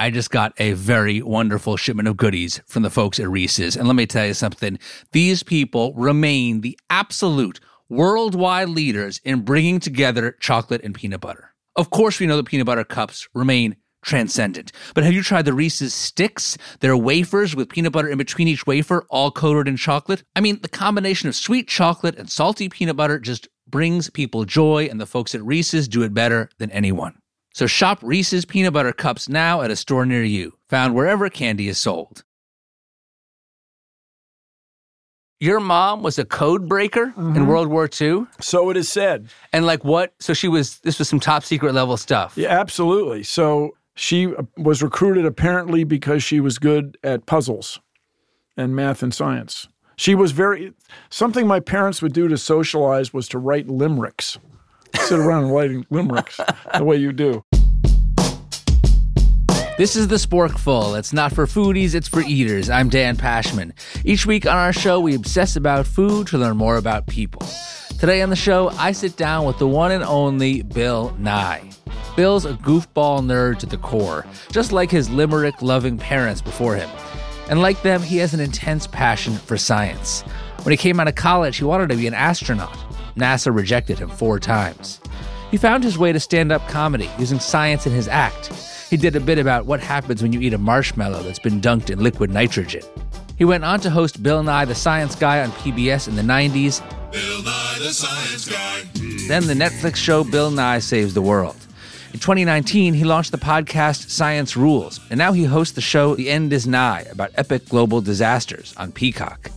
I just got a very wonderful shipment of goodies from the folks at Reese's. And let me tell you something these people remain the absolute worldwide leaders in bringing together chocolate and peanut butter. Of course, we know the peanut butter cups remain transcendent. But have you tried the Reese's sticks? They're wafers with peanut butter in between each wafer, all coated in chocolate. I mean, the combination of sweet chocolate and salty peanut butter just brings people joy, and the folks at Reese's do it better than anyone. So shop Reese's peanut butter cups now at a store near you, found wherever candy is sold. Your mom was a code breaker in World War II? So it is said. And like what? So she was, this was some top secret level stuff. Yeah, absolutely. So she uh, was recruited apparently because she was good at puzzles and math and science. She was very, something my parents would do to socialize was to write limericks. Sit around writing limericks the way you do. This is the Sporkful. It's not for foodies, it's for eaters. I'm Dan Pashman. Each week on our show, we obsess about food to learn more about people. Today on the show, I sit down with the one and only Bill Nye. Bill's a goofball nerd to the core, just like his limerick loving parents before him. And like them, he has an intense passion for science. When he came out of college, he wanted to be an astronaut. NASA rejected him four times. He found his way to stand up comedy using science in his act. He did a bit about what happens when you eat a marshmallow that's been dunked in liquid nitrogen. He went on to host Bill Nye the Science Guy on PBS in the 90s, Bill Nye the Science Guy. then the Netflix show Bill Nye Saves the World. In 2019, he launched the podcast Science Rules, and now he hosts the show The End Is Nigh about epic global disasters on Peacock.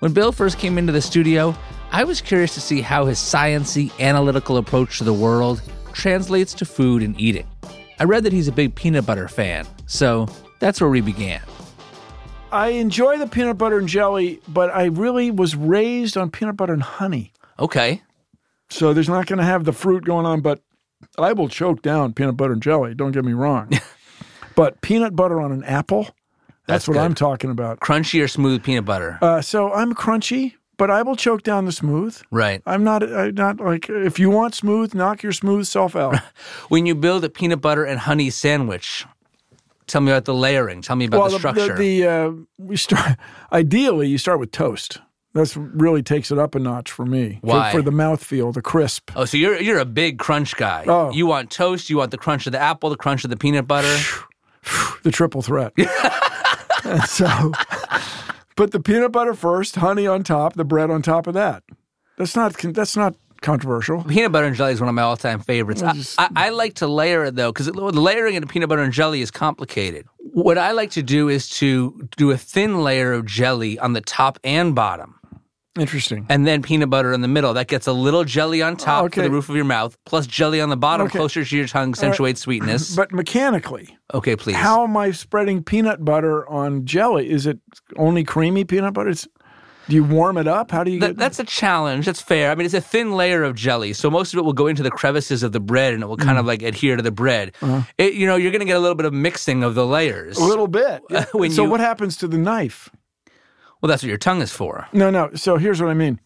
When Bill first came into the studio, I was curious to see how his sciency, analytical approach to the world translates to food and eating. I read that he's a big peanut butter fan, so that's where we began. I enjoy the peanut butter and jelly, but I really was raised on peanut butter and honey. Okay. So there's not going to have the fruit going on, but I will choke down peanut butter and jelly. Don't get me wrong. but peanut butter on an apple, that's, That's what good. I'm talking about. Crunchy or smooth peanut butter? Uh, so I'm crunchy, but I will choke down the smooth. right. I'm not. I'm not like if you want smooth, knock your smooth self out. When you build a peanut butter and honey sandwich, tell me about the layering. Tell me about well, the structure. The, the uh, we start. Ideally, you start with toast. That's really takes it up a notch for me. For- Why? For, the mouthfeel, the crisp. oh, so you're you're a big crunch guy. Oh. You want toast, you want the crunch of the apple, the crunch of the peanut butter. the triple threat. So, put the peanut butter first, honey on top, the bread on top of that. That's not that's not controversial. Peanut butter and jelly is one of my all-time favorites. I, I, I like to layer it though, because layering into peanut butter and jelly is complicated. What I like to do is to do a thin layer of jelly on the top and bottom, Interesting. and then peanut butter in the middle. That gets a little jelly on top for Okay. the roof of your mouth, plus jelly on the bottom, Okay. closer to your tongue, accentuates sweetness. But mechanically, okay, please. how am I spreading peanut butter on jelly? Is it only creamy peanut butter? It's, do you warm it up? How do you That, get? that's a challenge. That's fair. I mean, it's a thin layer of jelly, so most of it will go into the crevices of the bread, and it will Mm. kind of like adhere to the bread. It, you know, you're going to get a little bit of mixing of the layers. Uh-huh. a little bit. When so you- what happens to the knife? Well, that's what your tongue is for. No, no. So here's what I mean.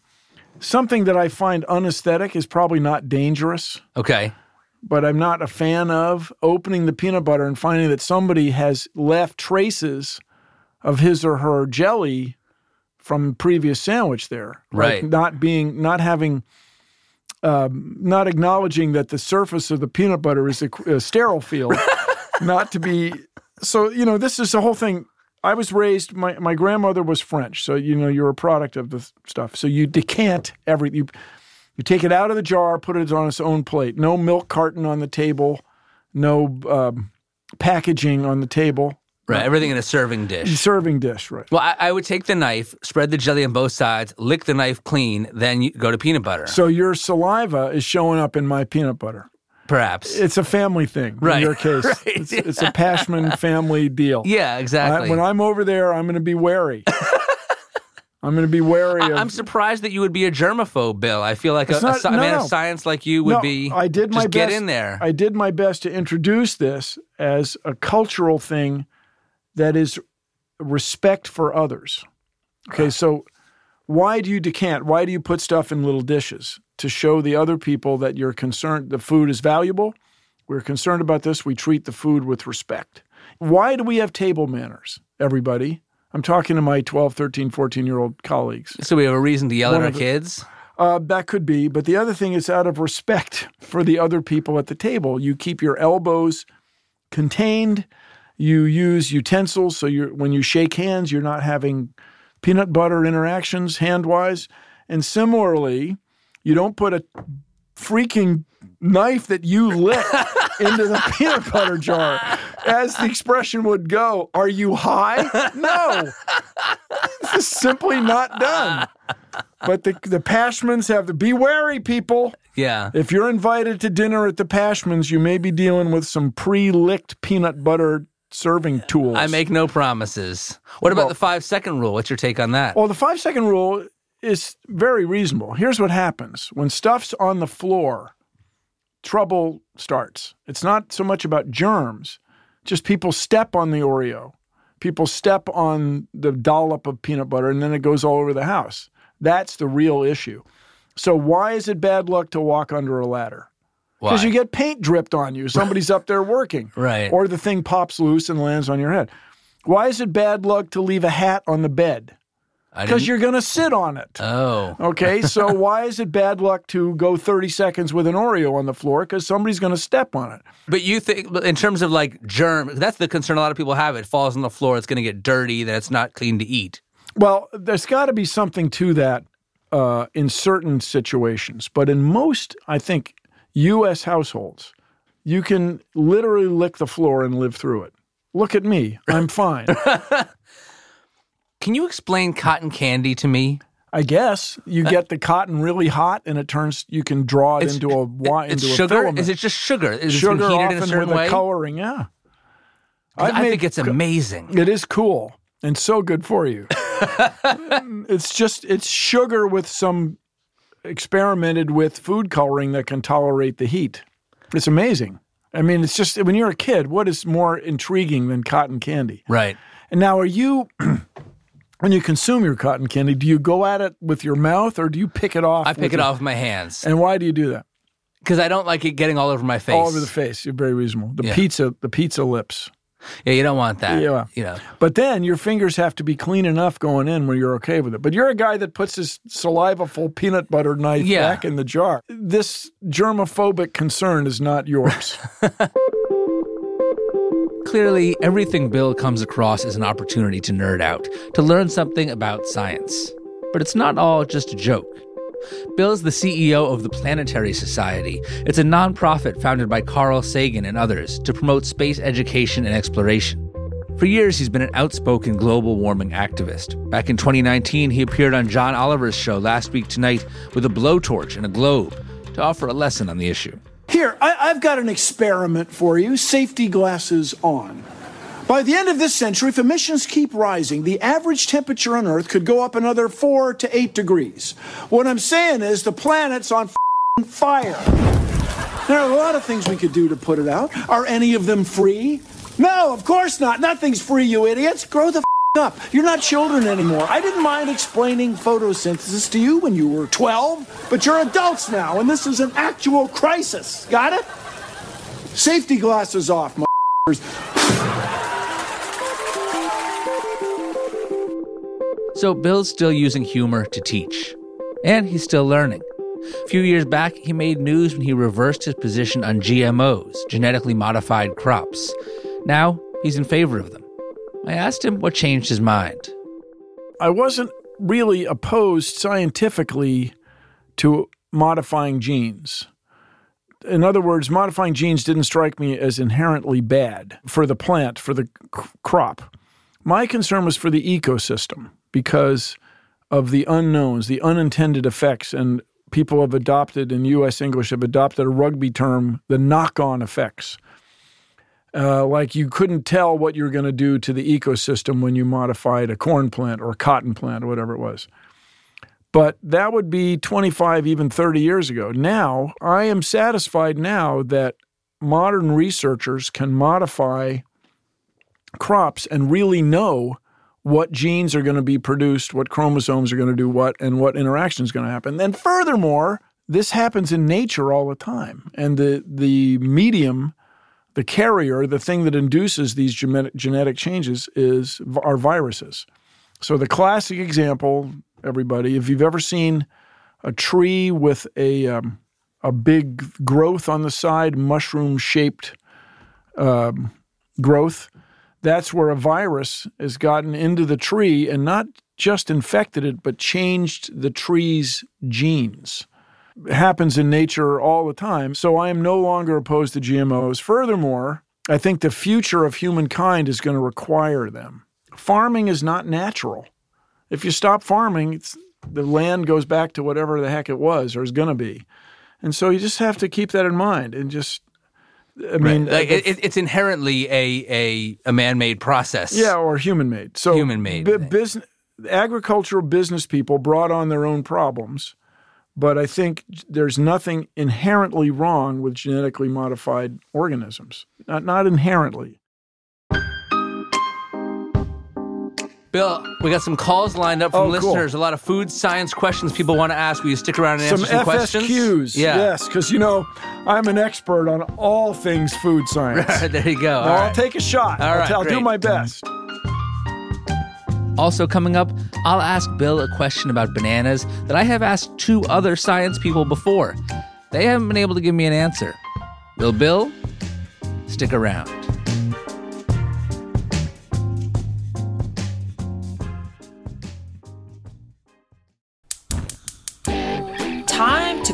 Something that I find unesthetic is probably not dangerous. Okay. but I'm not a fan of opening the peanut butter and finding that somebody has left traces of his or her jelly from previous sandwich there. Right. Like not being, not having, um, not acknowledging that the surface of the peanut butter is a, a sterile field, not to be. So you know, this is the whole thing. I was raised. My my grandmother was French, so you know you're a product of the stuff. So you decant every you you take it out of the jar, put it on its own plate. No milk carton on the table, no um, packaging on the table. Right. Everything in a serving dish. Serving dish, right? Well, I, I would take the knife, spread the jelly on both sides, lick the knife clean, then you go to peanut butter. So your saliva is showing up in my peanut butter. Perhaps. It's a family thing Right, in your case. right, It's, it's a Pashman family deal. yeah, I- exactly. when I'm over there, I'm going to be wary. I'm going to be wary of. I, am surprised that you would be a germaphobe, Bill. I feel like a, It's a a no, man of science like you would No, be. I did my just best. get in there. I did my best to introduce this as a cultural thing that is respect for others. Okay, uh-huh. so why do you decant? Why do you put stuff in little dishes to show the other people that you're concerned the food is valuable? We're concerned about this. We treat the food with respect. Why do we have table manners, everybody? I'm talking to my 12, 13, 14 year old colleagues. So we have a reason to yell at our the- kids. Uh, that could be. But the other thing is out of respect for the other people at the table. You keep your elbows contained. You use utensils. So you're, when you shake hands, you're not having peanut butter interactions hand wise. And similarly, you don't put a freaking knife that you lit into the peanut butter jar. As the expression would go, are you high? No. This is simply not done. But the the Pashmans have to be wary, people. Yeah. If you're invited to dinner at the Pashmans, you may be dealing with some pre-licked peanut butter serving tools. I make no promises. What about Well- the five second rule? What's your take on that? Well, the five second rule is very reasonable. Here's what happens when stuff's on the floor, trouble starts. It's not so much about germs, just people step on the Oreo, people step on the dollop of peanut butter, and then it goes all over the house. That's the real issue. So, why is it bad luck to walk under a ladder? Because you get paint dripped on you. Somebody's up there working. Right. Or the thing pops loose and lands on your head. Why is it bad luck to leave a hat on the bed? Because you're going to sit on it. Oh. Okay, so why is it bad luck to go 30 seconds with an Oreo on the floor? Because somebody's going to step on it. But you think, in terms of like germ, that's the concern a lot of people have. It falls on the floor, it's going to get dirty, then it's not clean to eat. Well, there's got to be something to that uh, in certain situations. But in most, I think, U.S. households, you can literally lick the floor and live through it. Look at me. I'm fine. Can you explain cotton candy to me? I guess you uh, get the cotton really hot and it turns, you can draw it into a wine, It's into a sugar. filament. Is it just sugar? Is it sugar heated in a certain with way? a coloring? Yeah. I, I've made think it's amazing. It is cool and so good for you. it's just it's sugar with some experimented with food coloring that can tolerate the heat. It's amazing. I mean, it's just when you're a kid, what is more intriguing than cotton candy? Right. And now, are you when you consume your cotton candy, do you go at it with your mouth or do you pick it off? I pick it your- off with my hands And why do you do that? because I don't like it getting all over my face. All over the face. You're very reasonable. The Yeah. pizza, the pizza lips. Yeah, you don't want that. Yeah. You know. But then your fingers have to be clean enough going in where you're okay with it. But you're a guy that puts his saliva full peanut butter knife Yeah. back in the jar. This germophobic concern is not yours. Clearly, everything Bill comes across is an opportunity to nerd out, to learn something about science. But it's not all just a joke. Bill is the CEO of the Planetary Society. It's a nonprofit founded by Carl Sagan and others to promote space education and exploration. For years, he's been an outspoken global warming activist. Back in 2019, he appeared on John Oliver's show Last Week Tonight with a blowtorch and a globe to offer a lesson on the issue. Here, I, I've got an experiment for you safety glasses on. By the end of this century, if emissions keep rising, the average temperature on Earth could go up another four to eight degrees. What I'm saying is the planet's on fire. There are a lot of things we could do to put it out. Are any of them free? No, of course not. Nothing's free, you idiots. Grow the up. You're not children anymore. I didn't mind explaining photosynthesis to you when you were 12, but you're adults now, and this is an actual crisis. Got it? Safety glasses off, motherfuckers. So Bill's still using humor to teach. And he's still learning. A few years back, he made news when he reversed his position on GMOs, genetically modified crops. Now, he's in favor of them. I asked him what changed his mind. I wasn't really opposed scientifically to modifying genes. In other words, modifying genes didn't strike me as inherently bad for the plant, for the c- crop. My concern was for the ecosystem because of the unknowns, the unintended effects, and people have adopted in U.S. English have adopted a rugby term, the knock-on effects. Uh, like you couldn't tell what you're going to do to the ecosystem when you modified a corn plant or a cotton plant or whatever it was. But that would be 25, even 30 years ago. Now, I am satisfied now that modern researchers can modify crops and really know what genes are going to be produced, what chromosomes are going to do what, and what interaction is going to happen. And furthermore, this happens in nature all the time. And the, the medium, the carrier, the thing that induces these genetic, changes, is are viruses. So the classic example, everybody, if you've ever seen a tree with a um, a big growth on the side, mushroom shaped um, growth, that's where a virus has gotten into the tree and not just infected it, but changed the tree's genes. It happens in nature all the time. So I am no longer opposed to GMOs. Furthermore, I think the future of humankind is going to require them. Farming is not natural. If you stop farming, the land goes back to whatever the heck it was or is going to be. And so you just have to keep that in mind and just I mean, right. like, uh, it, it's inherently a a, a man made process. Yeah, or human made. So human made. B- business, agricultural business people brought on their own problems, but I think there's nothing inherently wrong with genetically modified organisms. Not not inherently. Bill, we got some calls lined up from oh, listeners. Cool. A lot of food science questions people want to ask. Will you stick around and answer some, some questions? FSQs, yeah. yes, because you know I'm an expert on all things food science. there you go. I'll right. take a shot. All I'll, right, I'll do my best. Also, coming up, I'll ask Bill a question about bananas that I have asked two other science people before. They haven't been able to give me an answer. Will Bill stick around?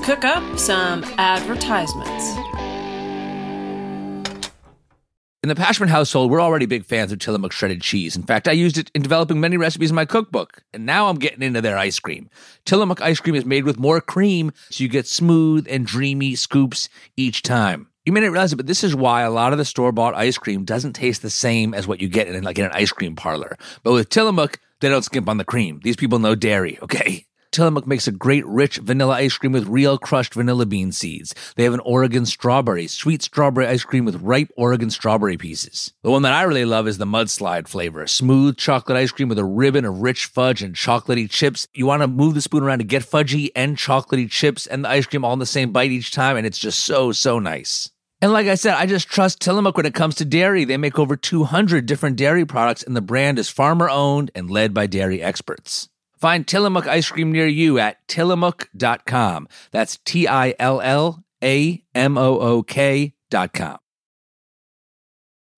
Cook up some advertisements. In the Pashman household, we're already big fans of Tillamook shredded cheese. In fact, I used it in developing many recipes in my cookbook, and now I'm getting into their ice cream. Tillamook ice cream is made with more cream, so you get smooth and dreamy scoops each time. You may not realize it, but this is why a lot of the store bought ice cream doesn't taste the same as what you get in like in an ice cream parlor. But with Tillamook, they don't skimp on the cream. These people know dairy, okay? Tillamook makes a great rich vanilla ice cream with real crushed vanilla bean seeds. They have an Oregon strawberry, sweet strawberry ice cream with ripe Oregon strawberry pieces. The one that I really love is the mudslide flavor, smooth chocolate ice cream with a ribbon of rich fudge and chocolatey chips. You want to move the spoon around to get fudgy and chocolatey chips and the ice cream all in the same bite each time, and it's just so, so nice. And like I said, I just trust Tillamook when it comes to dairy. They make over 200 different dairy products, and the brand is farmer owned and led by dairy experts. Find Tillamook ice cream near you at tillamook.com. That's T I L L A M O O K.com.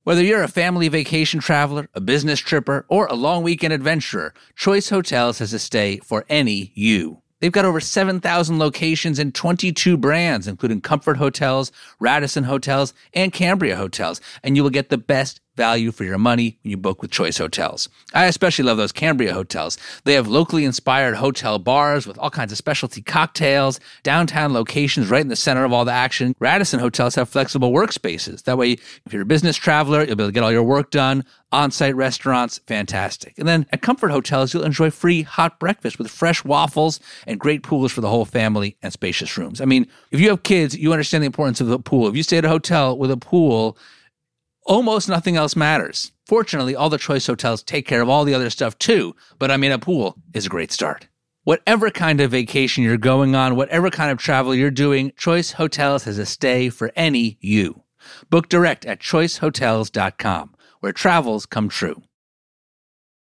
Whether you're a family vacation traveler, a business tripper, or a long weekend adventurer, Choice Hotels has a stay for any you. They've got over 7,000 locations and 22 brands, including Comfort Hotels, Radisson Hotels, and Cambria Hotels, and you will get the best value for your money when you book with Choice Hotels. I especially love those Cambria hotels. They have locally inspired hotel bars with all kinds of specialty cocktails, downtown locations right in the center of all the action. Radisson hotels have flexible workspaces. That way, if you're a business traveler, you'll be able to get all your work done. On site restaurants, fantastic. And then at Comfort Hotels, you'll enjoy free hot breakfast with fresh waffles and great pools for the whole family and spacious rooms. I mean, if you have kids, you understand the importance of the pool. If you stay at a hotel with a pool, almost nothing else matters. Fortunately, all the choice hotels take care of all the other stuff too, but I mean, a pool is a great start. Whatever kind of vacation you're going on, whatever kind of travel you're doing, Choice Hotels has a stay for any you. Book direct at choicehotels.com, where travels come true.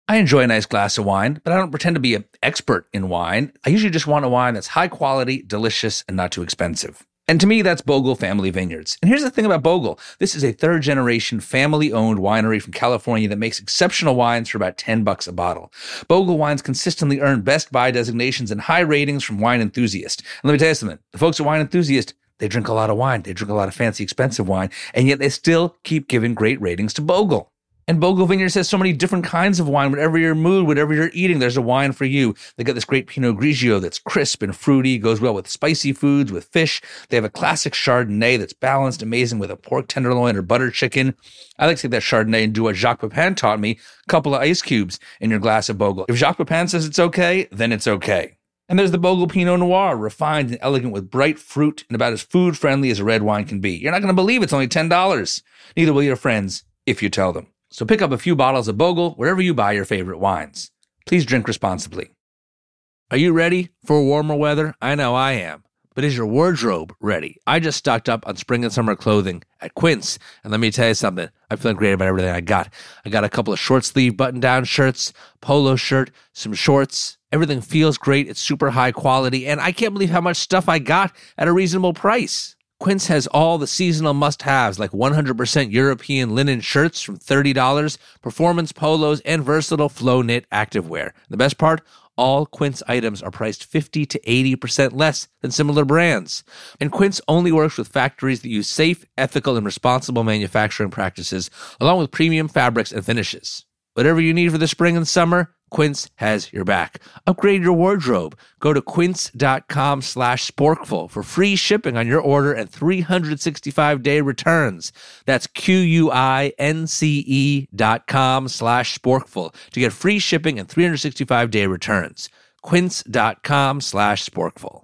I enjoy a nice glass of wine, but I don't pretend to be an expert in wine. I usually just want a wine that's high quality, delicious, and not too expensive. And to me, that's Bogle Family Vineyards. And here's the thing about Bogle this is a third generation family owned winery from California that makes exceptional wines for about 10 bucks a bottle. Bogle wines consistently earn Best Buy designations and high ratings from Wine Enthusiast. And let me tell you something the folks at Wine Enthusiast, they drink a lot of wine, they drink a lot of fancy, expensive wine, and yet they still keep giving great ratings to Bogle. And Bogle Vineyards has so many different kinds of wine. Whatever your mood, whatever you're eating, there's a wine for you. They got this great Pinot Grigio that's crisp and fruity, goes well with spicy foods, with fish. They have a classic Chardonnay that's balanced, amazing with a pork tenderloin or butter chicken. I like to take that Chardonnay and do what Jacques Pepin taught me: a couple of ice cubes in your glass of Bogle. If Jacques Pepin says it's okay, then it's okay. And there's the Bogle Pinot Noir, refined and elegant with bright fruit and about as food friendly as a red wine can be. You're not going to believe it's only $10. Neither will your friends if you tell them. So pick up a few bottles of Bogle wherever you buy your favorite wines. Please drink responsibly. Are you ready for warmer weather? I know I am. But is your wardrobe ready? I just stocked up on spring and summer clothing at Quince. And let me tell you something. I'm feeling great about everything I got. I got a couple of short sleeve button down shirts, polo shirt, some shorts. Everything feels great. It's super high quality. And I can't believe how much stuff I got at a reasonable price. Quince has all the seasonal must haves like 100% European linen shirts from $30, performance polos, and versatile flow knit activewear. The best part? All Quince items are priced 50 to 80% less than similar brands. And Quince only works with factories that use safe, ethical, and responsible manufacturing practices, along with premium fabrics and finishes. Whatever you need for the spring and summer, Quince has your back. Upgrade your wardrobe. Go to quince.com slash sporkful for free shipping on your order and 365-day returns. That's Q-U-I-N-C-E dot com slash sporkful to get free shipping and 365-day returns. quince.com slash sporkful.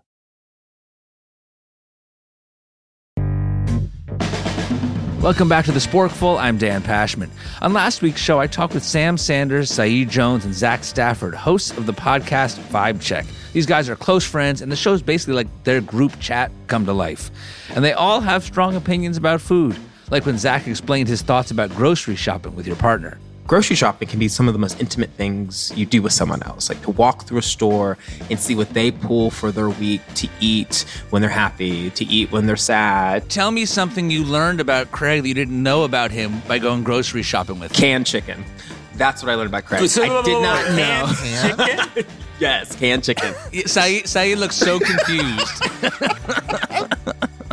Welcome back to the Sporkful. I'm Dan Pashman. On last week's show, I talked with Sam Sanders, Saeed Jones, and Zach Stafford, hosts of the podcast Vibe Check. These guys are close friends, and the show's basically like their group chat come to life. And they all have strong opinions about food, like when Zach explained his thoughts about grocery shopping with your partner. Grocery shopping can be some of the most intimate things you do with someone else. Like to walk through a store and see what they pull for their week to eat when they're happy, to eat when they're sad. Tell me something you learned about Craig that you didn't know about him by going grocery shopping with him. Canned chicken. That's what I learned about Craig. I did not know. Chicken? yes, canned chicken. Saeed, Saeed looks so confused.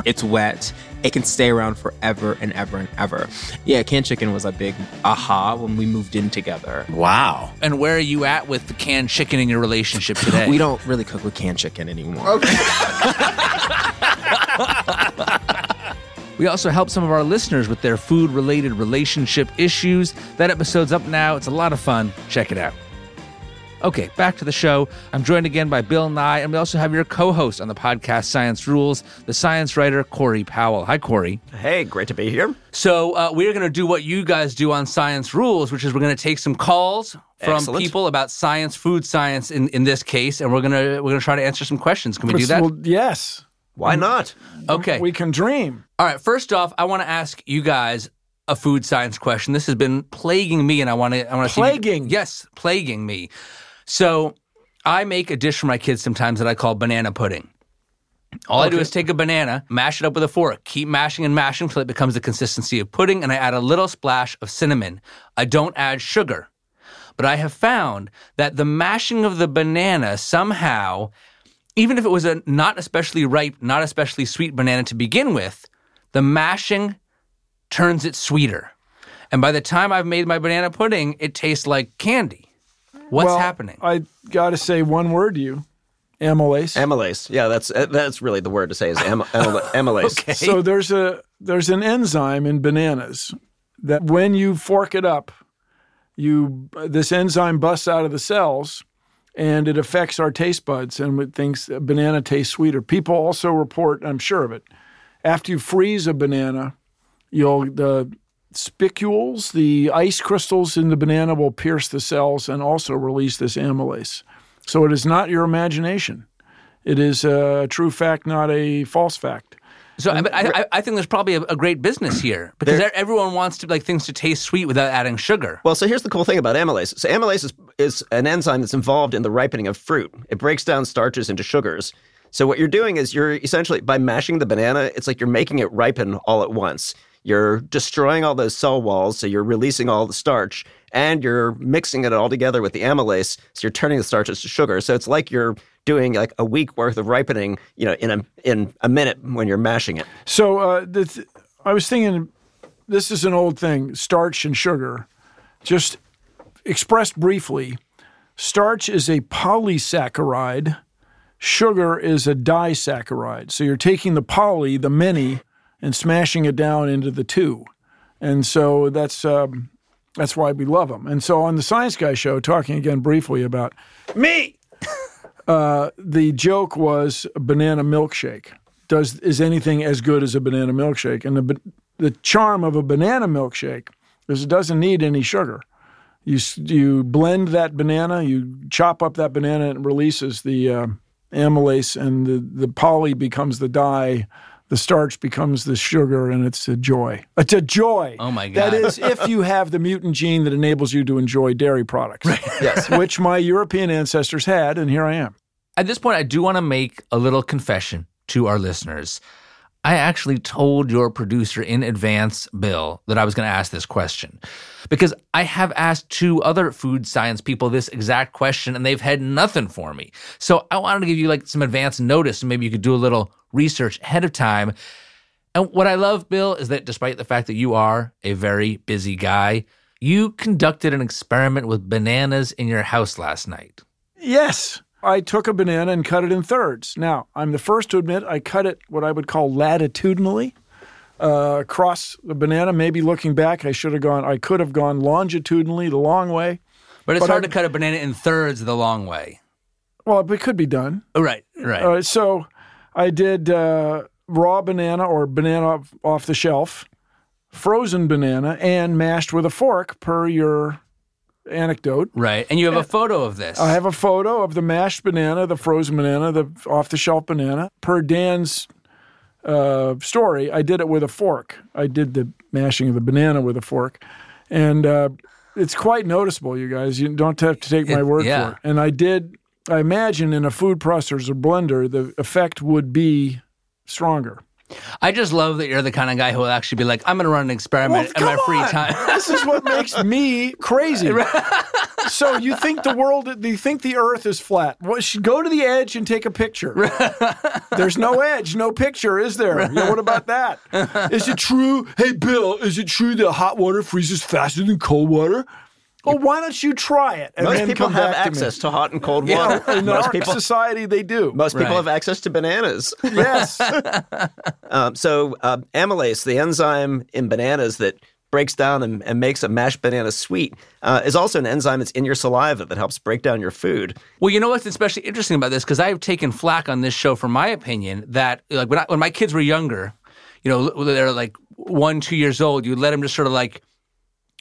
It's wet. It can stay around forever and ever and ever. Yeah, canned chicken was a big aha when we moved in together. Wow. and where are you at with the canned chicken in your relationship today? We don't really cook with canned chicken anymore. We also help some of our listeners with their food related relationship issues. That episode's up now. It's a lot of fun. Check it out. Okay, back to the show. I'm joined again by Bill Nye, and we also have your co host on the podcast Science Rules, the science writer Corey Powell. Hi, Corey. Hey, great to be here. So, uh, we're going to do what you guys do on Science Rules, which is we're going to take some calls from Excellent. people about science, food science in, in this case, and we're going to we're going to try to answer some questions. Can we do that? Well, yes, Why not? Okay. we can dream. All right. First off, I want to ask you guys a food science question. This has been plaguing me, and I want to. I want to Plaguing? yes, plaguing me. So, I make a dish for my kids sometimes that I call banana pudding. All I do is take a banana, mash it up with a fork, keep mashing and mashing until it becomes the consistency of pudding, and I add a little splash of cinnamon. I don't add sugar. But I have found that the mashing of the banana somehow, even if it was a not especially ripe, not especially sweet banana to begin with, the mashing turns it sweeter. And by the time I've made my banana pudding, it tastes like candy. What's well, happening? I got to say one word to you, amylase. Amylase. Yeah, that's uh, that's really the word to say is am- amyl- amylase. okay. So there's a there's an enzyme in bananas that when you fork it up, you this enzyme busts out of the cells and it affects our taste buds and it thinks a banana tastes sweeter. People also report, I'm sure of it, after you freeze a banana, you'll the spicules, the ice crystals in the banana will pierce the cells and also release this amylase. So it is not your imagination. It is a true fact, not a false fact. So, I, but I, I- I think there's probably a, a great business here because everyone wants to like things to taste sweet without adding sugar. Well, so here's the cool thing about amylase. So amylase is, is an enzyme that's involved in the ripening of fruit. It breaks down starches into sugars. So what you're doing is you're essentially by mashing the banana, it's like you're making it ripen all at once. You're destroying all those cell walls, so you're releasing all the starch, and you're mixing it all together with the amylase, so you're turning the starches to sugar. So it's like you're doing like a week worth of ripening, you know, in a in a minute when you're mashing it. So uh, th- I was thinking, this is an old thing: starch and sugar. Just expressed briefly, starch is a polysaccharide. Sugar is a disaccharide. So you're taking the poly, the many, and smashing it down into the two, and so that's um, that's why we love them. And so on the Science Guy show, talking again briefly about me, uh, the joke was banana milkshake. Does is anything as good as a banana milkshake? And the the charm of a banana milkshake is it doesn't need any sugar. You you blend that banana, you chop up that banana, and it releases the uh, amylase, and the, the poly becomes the dye, the starch becomes the sugar, and it's a joy. It's a joy. Oh, my God. That is if you have the mutant gene that enables you to enjoy dairy products. Yes. Which my European ancestors had, and here I am. At this point, I do want to make a little confession to our listeners. I actually told your producer in advance, Bill, that I was going to ask this question because I have asked two other food science people this exact question and they've had nothing for me. So I wanted to give you like some advance notice and maybe you could do a little research ahead of time. And what I love, Bill, is that despite the fact that you are a very busy guy, you conducted an experiment with bananas in your house last night. Yes. I took a banana and cut it in thirds. Now, I'm the first to admit I cut it what I would call latitudinally uh, across the banana. Maybe looking back, I should have gone, I could have gone longitudinally the long way. But it's But hard I- to cut a banana in thirds the long way. Well, it could be done. Oh, right, right. Uh, so I did uh, raw banana or banana off- the shelf, frozen banana, and mashed with a fork per your anecdote. right. And you have a photo of this. I have a photo of the mashed banana, the frozen banana, the off the shelf banana. Per Dan's uh, story, I did it with a fork. I did the mashing of the banana with a fork. And uh, it's quite noticeable, you guys. You don't have to take my It- word yeah. for it. And I did, I imagine in a food processor or blender, the effect would be stronger. I just love that you're the kind of guy who will actually be like, I'm going to run an experiment in my free on. time. this is what makes me crazy. so you think the world, you think the earth is flat? Well, go to the edge and take a picture. There's no edge, no picture, is there? Yeah, what about that? Is it true? Hey, Bill, is it true that hot water freezes faster than cold water? Well, why don't you try it? And Most then people come have back access to, to, hot and cold water. Yeah, in most our people, society, they do. most people Right. have access to bananas. yes. Um, so uh, amylase, the enzyme in bananas that breaks down and, and makes a mashed banana sweet, uh, is also an enzyme that's in your saliva that helps break down your food. Well, you know what's especially interesting about this? Because I've taken flack on this show for my opinion that, like, when, I, when my kids were younger, you know, they're like one, two years old, you let them just sort of like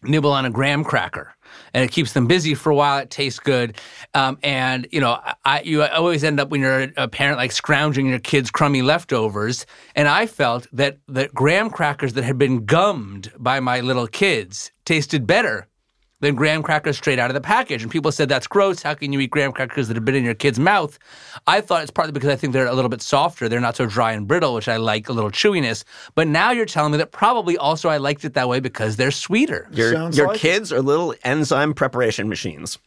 nibble on a graham cracker and it keeps them busy for a while. It tastes good. Um, and, you know, I, you always end up when you're a parent like scrounging your kids' crummy leftovers. And I felt that the graham crackers that had been gummed by my little kids tasted better than graham crackers straight out of the package. And people said, that's gross. How can you eat graham crackers that have been in your kid's mouth? I thought it's partly because I think they're a little bit softer. They're not so dry and brittle, which I like, a little chewiness. But now you're telling me that probably also I liked it that way because they're sweeter. Your, Sounds your like it. kids are little enzyme preparation machines.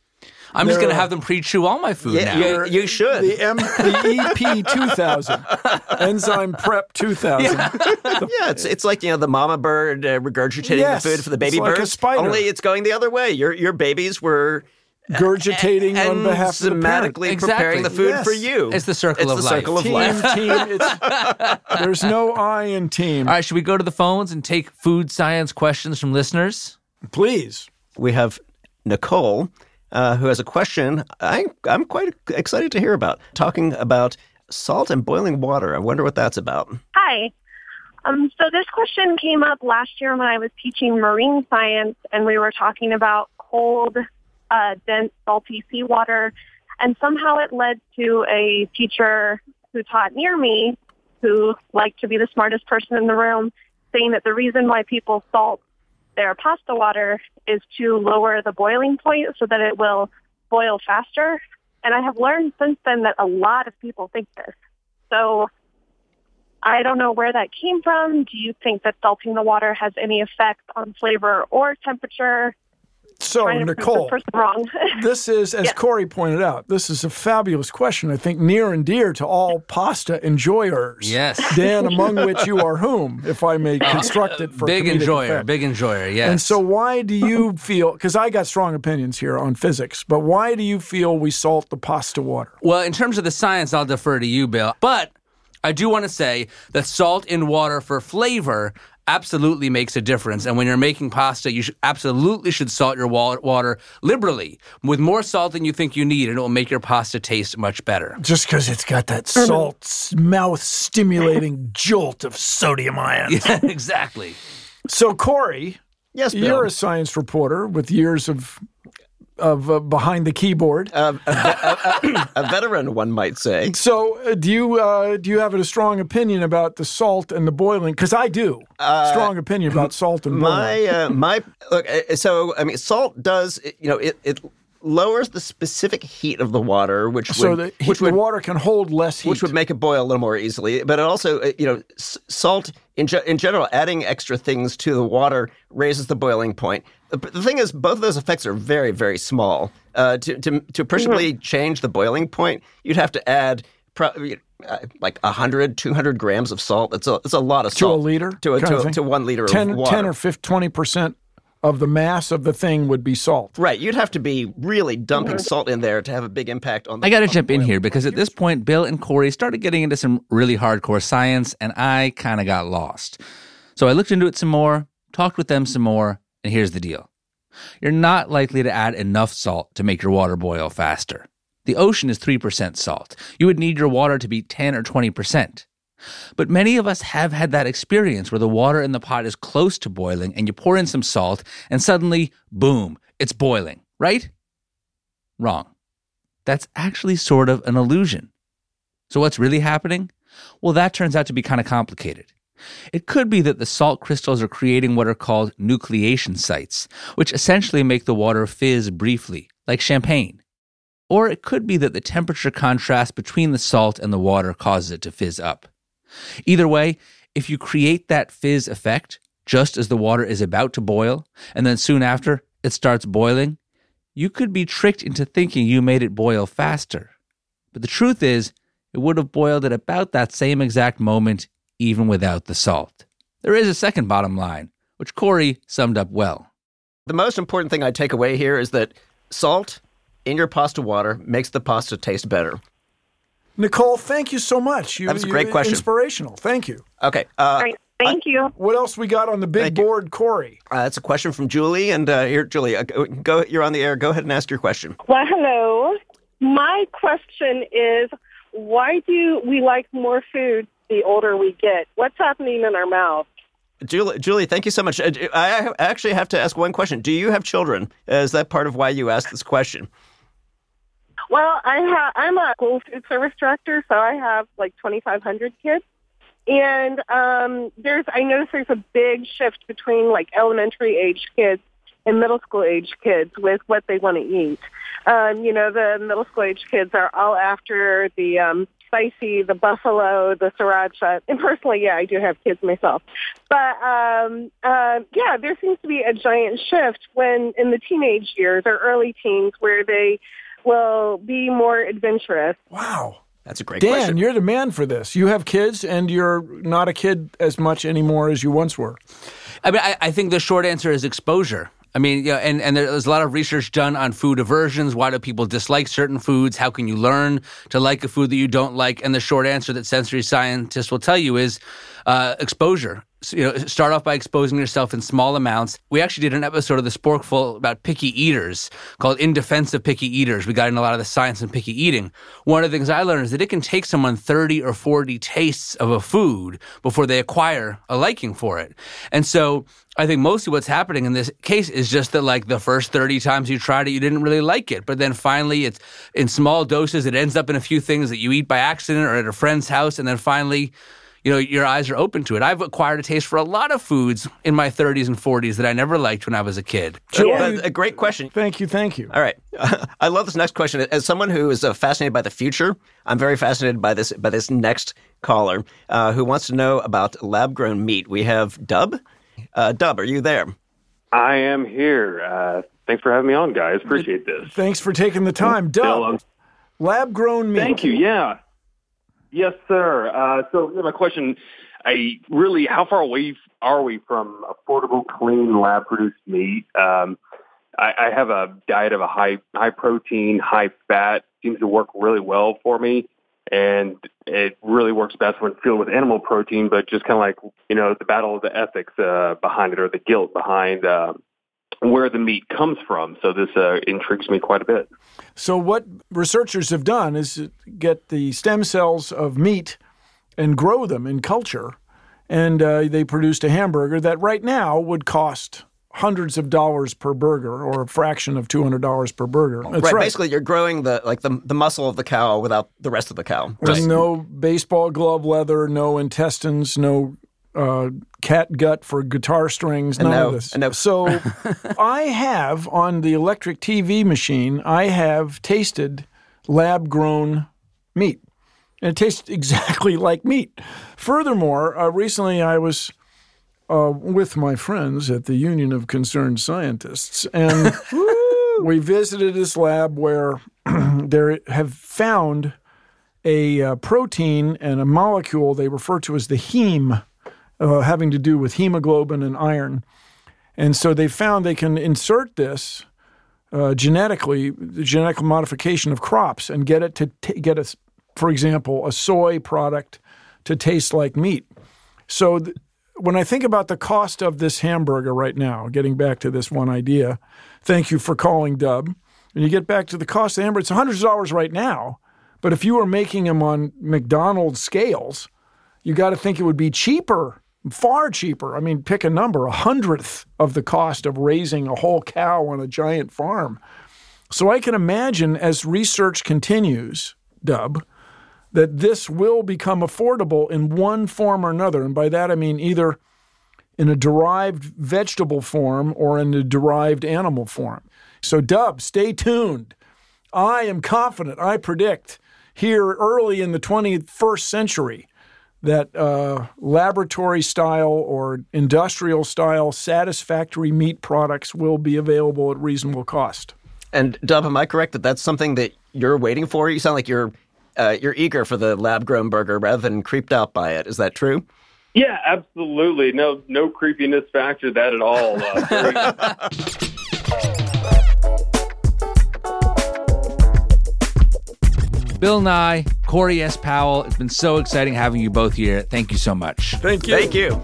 I'm just going to uh, have them pre-chew all my food Yeah, now. you, you should. The, M, the EP 2000, Enzyme Prep 2000. yeah, it's it's like you know the mama bird uh, regurgitating Yes, the food for the baby it's like a birds. spider. Only it's going the other way. Your your babies were Gurgitating on behalf of the parent. enzymatically Exactly. preparing the food Yes. for you. It's the circle It's of the life. circle of Team, life. team. It's, there's no I in team. all right, should we go to the phones and take food science questions from listeners? Please. We have Nicole, uh, who has a question. I I'm quite excited to hear about talking about salt and boiling water. I wonder what that's about. Hi. Um, so this question came up last year when I was teaching marine science, and we were talking about cold, uh, dense, salty seawater, and somehow it led to a teacher who taught near me, who liked to be the smartest person in the room, saying that the reason why people salt their pasta water is to lower the boiling point so that it will boil faster. And I have learned since then that a lot of people think this. So I don't know where that came from. Do you think that salting the water has any effect on flavor or temperature? So, Trying to prove Nicole, this wrong. this is, as Yeah. Corey pointed out, this is a fabulous question. I think near and dear to all pasta enjoyers. Yes. Dan, among which you are whom, if I may uh, construct it for big enjoyer, effect. big enjoyer, yes. And so, why do you feel? Because I got strong opinions here on physics, but why do you feel we salt the pasta water? Well, in terms of the science, I'll defer to you, Bill. But I do want to say that salt in water for flavor absolutely makes a difference. And when you're making pasta, you should, absolutely should salt your water liberally with more salt than you think you need, and it will make your pasta taste much better. Just because it's got that salt, mouth stimulating jolt of sodium ions. Yeah, exactly. So, Corey, Yes, Bill. you're a science reporter with years of of uh, behind the keyboard. Um, a, a- a- veteran, one might say. So, uh, do you uh, do you have a strong opinion about the salt and the boiling? Because I do. strong opinion about salt and boiling. Uh, My uh, my look. uh, So I mean, salt does you know it it lowers the specific heat of the water, which so would, the, heat, which the water can hold less heat. which would make it boil a little more easily. But it also, uh, you know, s- salt in, ge- in general, adding extra things to the water raises the boiling point. The, the thing is, both of those effects are very, very small. Uh, to, to, to appreciably change the boiling point, you'd have to add pro- uh, like 100, 200 grams of salt. It's a, it's a lot of to a salt. liter To, a, kind to, a- thing? to one liter 10, of water. 10 or 50, 20 percent of the mass of the thing would be salt. Right, you'd have to be really dumping salt in there to have a big impact on the I got to jump in here because at this point, Bill and Corey started getting into some really hardcore science, and I kind of got lost. So I looked into it some more, talked with them some more, and here's the deal you're not likely to add enough salt to make your water boil faster. The ocean is 3% salt. You would need your water to be 10 or 20%. But many of us have had that experience where the water in the pot is close to boiling and you pour in some salt and suddenly, boom, it's boiling, right? Wrong. That's actually sort of an illusion. So, what's really happening? Well, that turns out to be kind of complicated. It could be that the salt crystals are creating what are called nucleation sites, which essentially make the water fizz briefly, like champagne. Or it could be that the temperature contrast between the salt and the water causes it to fizz up. Either way, if you create that fizz effect just as the water is about to boil, and then soon after it starts boiling, you could be tricked into thinking you made it boil faster. But the truth is, it would have boiled at about that same exact moment, even without the salt. There is a second bottom line, which Corey summed up well. The most important thing I take away here is that salt in your pasta water makes the pasta taste better. Nicole, thank you so much. You, That was a great question. Inspirational. Thank you. Okay. Uh, Great. Thank you. What else we got on the big Thank you. board, Corey? uh, that's a question from Julie. And uh, here, Julie, uh, go, go. You're on the air. Go ahead and ask your question. Well, hello. My question is why do we like more food the older we get? What's happening in our mouth? Julie, Julie, thank you so much. Uh, I I actually have to ask one question. Do you have children? Is that part of why you asked this question? Well, I ha- I'm a school food service director, so I have like 2,500 kids. And um, there's, I notice there's a big shift between like elementary age kids and middle school age kids with what they want to eat. Um, you know, the middle school age kids are all after the um, spicy, the buffalo, the sriracha. And personally, yeah, I do have kids myself. But um, uh, yeah, there seems to be a giant shift when in the teenage years or early teens where they will be more adventurous. Wow. That's a great Dan, question. you're the man for this. You have kids, and you're not a kid as much anymore as you once were. I mean, I, I think the short answer is exposure. I mean, yeah, and, and there's a lot of research done on food aversions. Why do people dislike certain foods? How can you learn to like a food that you don't like? And the short answer that sensory scientists will tell you is uh, exposure. You know, start off by exposing yourself in small amounts. We actually did an episode of the Sporkful about picky eaters called "In Defense of Picky Eaters." We got in a lot of the science in picky eating. One of the things I learned is that it can take someone 30 or 40 tastes of a food before they acquire a liking for it. And so I think mostly what's happening in this case is just that like the first 30 times you tried it, you didn't really like it. But then finally it's in small doses, it ends up in a few things that you eat by accident or at a friend's house. And then finally, you know, your eyes are open to it. I've acquired a taste for a lot of foods in my 30s and 40s that I never liked when I was a kid. Uh, a great question. Thank you, thank you. All right, I love this next question. As someone who is uh, fascinated by the future, I'm very fascinated by this by this next caller uh, who wants to know about lab grown meat. We have Dub. Uh, Dub, are you there? I am here. Uh, thanks for having me on, guys. Appreciate this. Thanks for taking the time. Dub, lab grown meat. Thank you. Yeah. Yes, sir. Uh, so yeah, my question, I really, how far away are we from affordable, clean, lab-produced meat? Um, I, I have a diet of a high, high protein, high fat. Seems to work really well for me, and it really works best when filled with animal protein. But just kind of like you know, the battle of the ethics uh, behind it, or the guilt behind. Uh, where the meat comes from. So this uh, intrigues me quite a bit. So, what researchers have done is get the stem cells of meat and grow them in culture. And uh, they produced a hamburger that right now would cost hundreds of dollars per burger or a fraction of $200 per burger. That's right, right. Basically, you're growing the like the the muscle of the cow without the rest of the cow. There's no baseball glove leather, no intestines, no uh, cat gut for guitar strings, none no- of this. and no- So I have on the electric TV machine, I have tasted lab grown meat. And it tastes exactly like meat. Furthermore, uh, recently I was uh, with my friends at the Union of Concerned Scientists, and we visited this lab where they have found a uh, protein and a molecule they refer to as the heme, uh, having to do with hemoglobin and iron. And so they found they can insert this uh, genetically, the genetic modification of crops, and get it to t- get a, for example, a soy product to taste like meat. So th- when I think about the cost of this hamburger right now, getting back to this one idea, thank you for calling Dub. And you get back to the cost of the hamburger, it's hundreds of dollars right now. But if you were making them on McDonald's scales, you got to think it would be cheaper, far cheaper. I mean, pick a number, a hundredth of the cost of raising a whole cow on a giant farm. So I can imagine as research continues, Dub, that this will become affordable in one form or another. And by that I mean either in a derived vegetable form or in a derived animal form. So, Dub, stay tuned. I am confident, I predict here early in the 21st century that uh, laboratory style or industrial style satisfactory meat products will be available at reasonable cost. And Dub, am I correct that that's something that you're waiting for? You sound like you're uh, you're eager for the lab grown burger rather than creeped out by it. Is that true? Yeah, absolutely. No, no creepiness factor that at all. Uh, Bill Nye, Corey S. Powell, it's been so exciting having you both here. Thank you so much. Thank you. Thank you.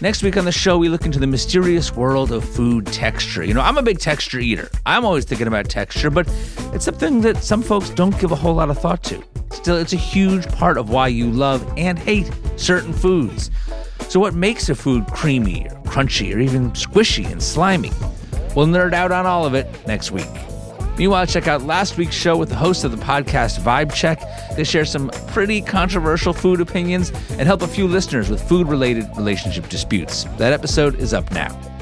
Next week on the show, we look into the mysterious world of food texture. You know, I'm a big texture eater. I'm always thinking about texture, but it's something that some folks don't give a whole lot of thought to. Still, it's a huge part of why you love and hate certain foods. So, what makes a food creamy or crunchy or even squishy and slimy? We'll nerd out on all of it next week. Meanwhile, check out last week's show with the host of the podcast, Vibe Check. They share some pretty controversial food opinions and help a few listeners with food related relationship disputes. That episode is up now.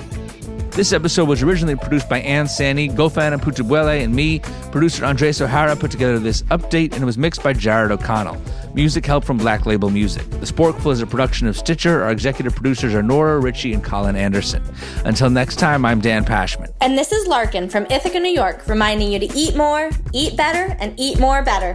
This episode was originally produced by Anne Saini, Gofan and Putabuele, and me. Producer Andres O'Hara put together this update, and it was mixed by Jared O'Connell. Music help from Black Label Music. The Sporkful is a production of Stitcher. Our executive producers are Nora, Ritchie, and Colin Anderson. Until next time, I'm Dan Pashman. And this is Larkin from Ithaca, New York, reminding you to eat more, eat better, and eat more better.